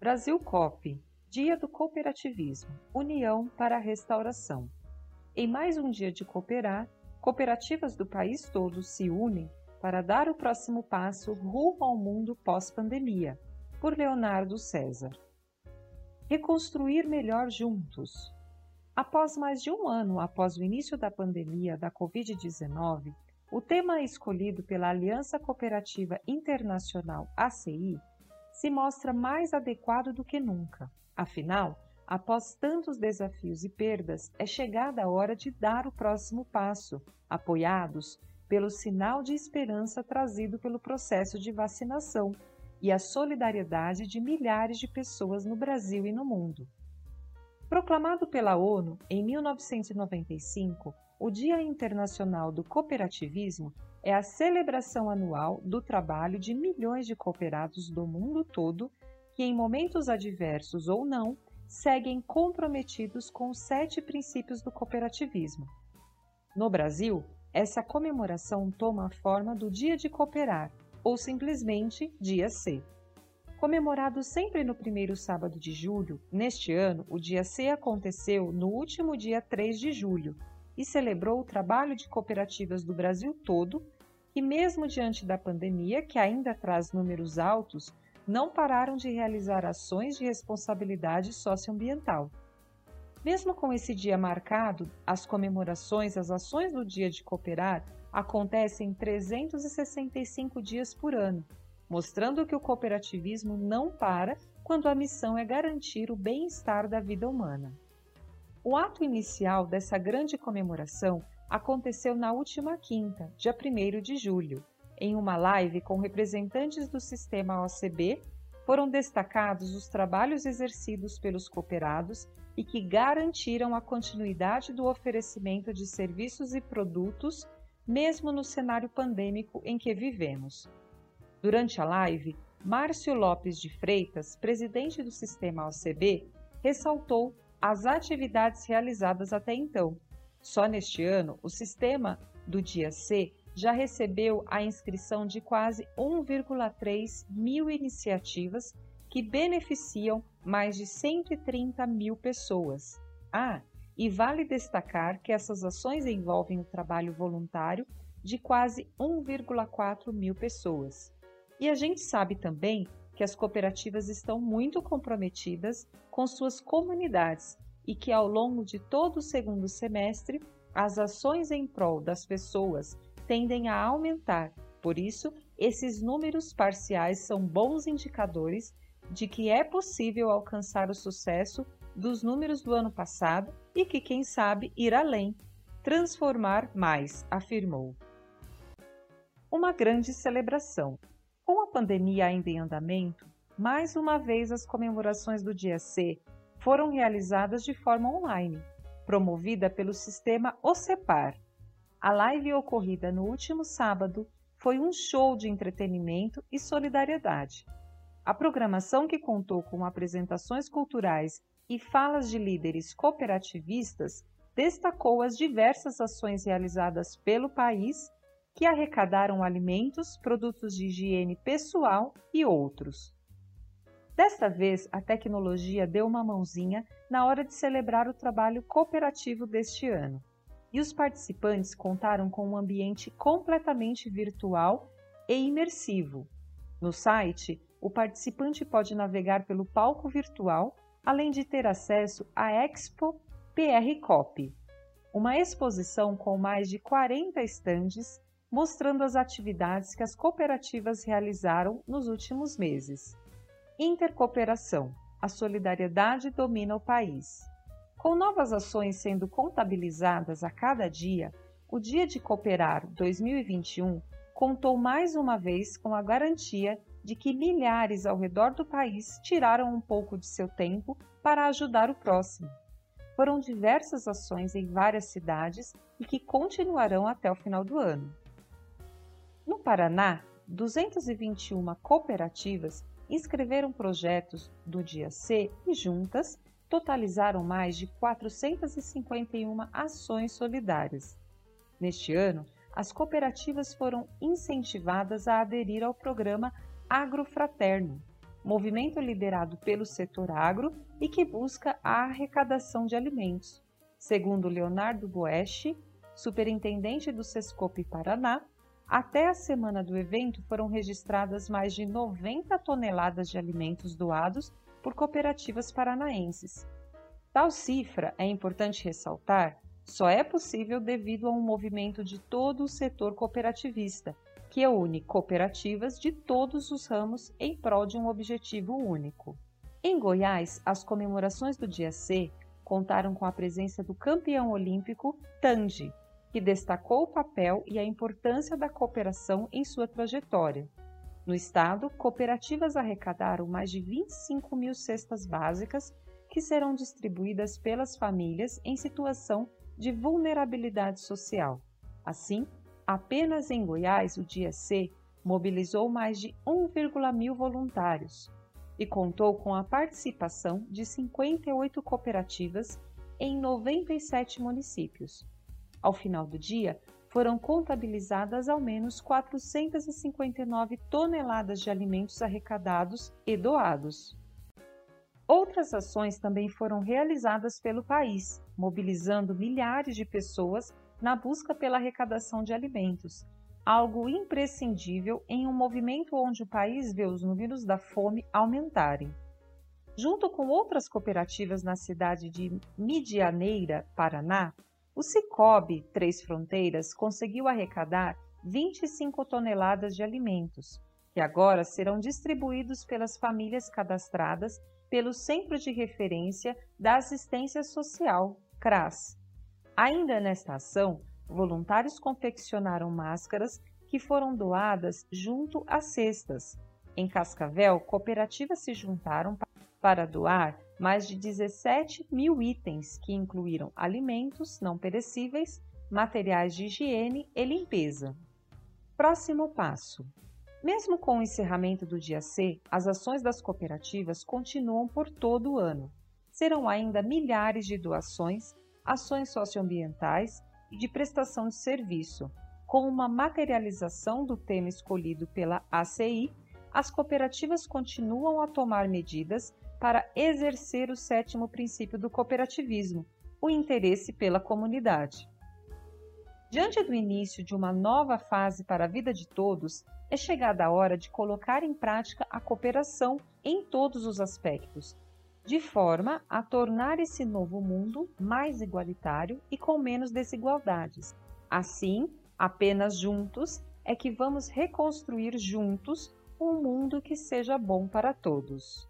Brasil COP, Dia do Cooperativismo, União para a Restauração. Em mais um dia de cooperar, cooperativas do país todo se unem para dar o próximo passo rumo ao mundo pós-pandemia, por Leonardo César. Reconstruir melhor juntos. Após mais de um ano após o início da pandemia da Covid-19, o tema escolhido pela Aliança Cooperativa Internacional ACI se mostra mais adequado do que nunca. Afinal, após tantos desafios e perdas, é chegada a hora de dar o próximo passo, apoiados pelo sinal de esperança trazido pelo processo de vacinação e a solidariedade de milhares de pessoas no Brasil e no mundo. Proclamado pela ONU em 1995, o Dia Internacional do Cooperativismo é a celebração anual do trabalho de milhões de cooperados do mundo todo que, em momentos adversos ou não, seguem comprometidos com os sete princípios do cooperativismo. No Brasil, essa comemoração toma a forma do Dia de Cooperar, ou simplesmente Dia C. Comemorado sempre no primeiro sábado de julho, neste ano o Dia C aconteceu no último dia 3 de julho, e celebrou o trabalho de cooperativas do Brasil todo, que, mesmo diante da pandemia, que ainda traz números altos, não pararam de realizar ações de responsabilidade socioambiental. Mesmo com esse dia marcado, as comemorações, as ações do Dia de Cooperar acontecem 365 dias por ano, mostrando que o cooperativismo não para quando a missão é garantir o bem-estar da vida humana. O ato inicial dessa grande comemoração aconteceu na última quinta, dia 1 de julho. Em uma live com representantes do sistema OCB, foram destacados os trabalhos exercidos pelos cooperados e que garantiram a continuidade do oferecimento de serviços e produtos, mesmo no cenário pandêmico em que vivemos. Durante a live, Márcio Lopes de Freitas, presidente do sistema OCB, ressaltou as atividades realizadas até então. Só neste ano, o sistema do Dia C já recebeu a inscrição de quase 1,3 mil iniciativas que beneficiam mais de 130 mil pessoas. Ah, e vale destacar que essas ações envolvem o trabalho voluntário de quase 1,4 mil pessoas. E a gente sabe também que as cooperativas estão muito comprometidas com suas comunidades e que ao longo de todo o segundo semestre as ações em prol das pessoas tendem a aumentar. Por isso, esses números parciais são bons indicadores de que é possível alcançar o sucesso dos números do ano passado e que, quem sabe, ir além, transformar mais, afirmou. Uma grande celebração. Com a pandemia ainda em andamento, mais uma vez as comemorações do dia C foram realizadas de forma online, promovida pelo sistema OCEPAR. A live ocorrida no último sábado foi um show de entretenimento e solidariedade. A programação, que contou com apresentações culturais e falas de líderes cooperativistas, destacou as diversas ações realizadas pelo país que arrecadaram alimentos, produtos de higiene pessoal e outros. Desta vez, a tecnologia deu uma mãozinha na hora de celebrar o trabalho cooperativo deste ano. E os participantes contaram com um ambiente completamente virtual e imersivo. No site, o participante pode navegar pelo palco virtual, além de ter acesso à Expo PR Cop, uma exposição com mais de 40 estandes mostrando as atividades que as cooperativas realizaram nos últimos meses. Intercooperação. A solidariedade domina o país. Com novas ações sendo contabilizadas a cada dia, o Dia de Cooperar 2021 contou mais uma vez com a garantia de que milhares ao redor do país tiraram um pouco de seu tempo para ajudar o próximo. Foram diversas ações em várias cidades e que continuarão até o final do ano. No Paraná, 221 cooperativas inscreveram projetos do Dia C e juntas totalizaram mais de 451 ações solidárias. Neste ano, as cooperativas foram incentivadas a aderir ao programa Agrofraterno, movimento liderado pelo setor agro e que busca a arrecadação de alimentos. Segundo Leonardo Boesch, superintendente do Sescope Paraná, até a semana do evento foram registradas mais de 90 toneladas de alimentos doados por cooperativas paranaenses. Tal cifra, é importante ressaltar, só é possível devido a um movimento de todo o setor cooperativista, que une cooperativas de todos os ramos em prol de um objetivo único. Em Goiás, as comemorações do Dia C contaram com a presença do campeão olímpico Tandy, que destacou o papel e a importância da cooperação em sua trajetória. No estado, cooperativas arrecadaram mais de 25 mil cestas básicas que serão distribuídas pelas famílias em situação de vulnerabilidade social. Assim, apenas em Goiás, o Dia C mobilizou mais de 1,1 mil voluntários e contou com a participação de 58 cooperativas em 97 municípios. Ao final do dia, foram contabilizadas ao menos 459 toneladas de alimentos arrecadados e doados. Outras ações também foram realizadas pelo país, mobilizando milhares de pessoas na busca pela arrecadação de alimentos, algo imprescindível em um movimento onde o país vê os números da fome aumentarem. Junto com outras cooperativas na cidade de Midianeira, Paraná, o Cicobi Três Fronteiras conseguiu arrecadar 25 toneladas de alimentos, que agora serão distribuídos pelas famílias cadastradas pelo Centro de Referência da Assistência Social, CRAS. Ainda nesta ação, voluntários confeccionaram máscaras que foram doadas junto às cestas. Em Cascavel, cooperativas se juntaram para doar mais de 17 mil itens que incluíram alimentos não perecíveis, materiais de higiene e limpeza. Próximo passo. Mesmo com o encerramento do dia C, as ações das cooperativas continuam por todo o ano. Serão ainda milhares de doações, ações socioambientais e de prestação de serviço. Com uma materialização do tema escolhido pela ACI, as cooperativas continuam a tomar medidas para exercer o sétimo princípio do cooperativismo, o interesse pela comunidade. Diante do início de uma nova fase para a vida de todos, é chegada a hora de colocar em prática a cooperação em todos os aspectos, de forma a tornar esse novo mundo mais igualitário e com menos desigualdades. Assim, apenas juntos é que vamos reconstruir juntos um mundo que seja bom para todos.